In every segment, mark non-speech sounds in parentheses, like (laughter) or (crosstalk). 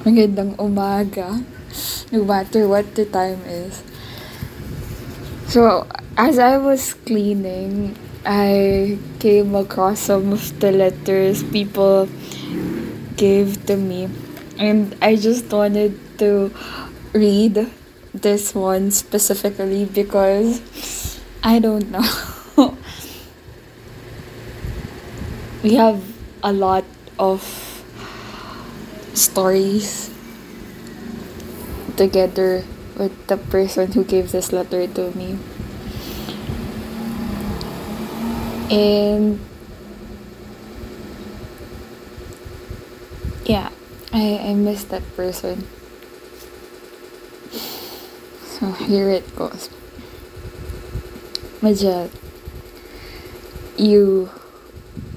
Magandang umaga. No matter what the time is. So, as I was cleaning, I came across some of the letters people gave to me. And I just wanted to read this one specifically because I don't know. (laughs) we have a lot of stories together with the person who gave this letter to me. And yeah, I, I miss that person. So here it goes. Majal, you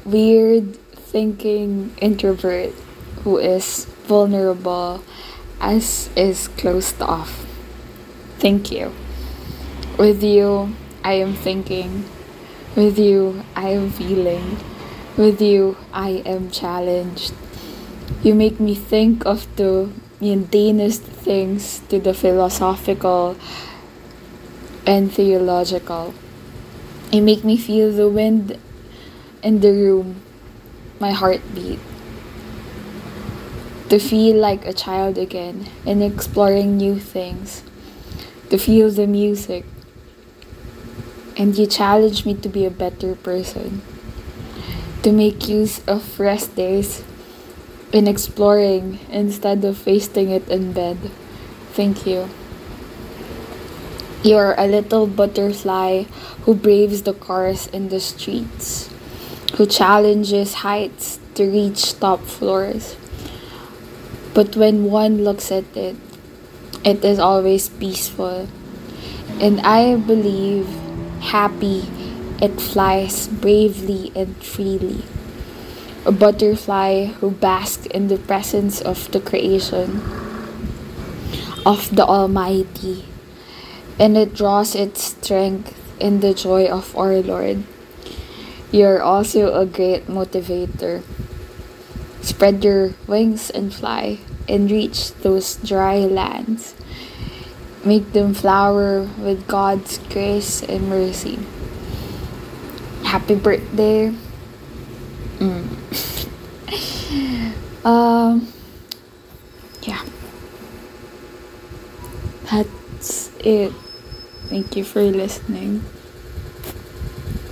weird thinking introvert who is vulnerable as is closed off. Thank you. With you, I am thinking. With you, I am feeling. With you, I am challenged. You make me think of the mundanest things to the philosophical and theological. You make me feel the wind in the room, my heartbeat. To feel like a child again and exploring new things. To feel the music. And you challenge me to be a better person. To make use of rest days in exploring instead of wasting it in bed. Thank you. You're a little butterfly who braves the cars in the streets who challenges heights to reach top floors. But when one looks at it, it is always peaceful. And I believe happy it flies bravely and freely. A butterfly who basks in the presence of the creation of the Almighty, and it draws its strength in the joy of our Lord. You're also a great motivator. Spread your wings and fly and reach those dry lands. Make them flower with God's grace and mercy. Happy birthday. Mm. (laughs) um, yeah. That's it. Thank you for listening.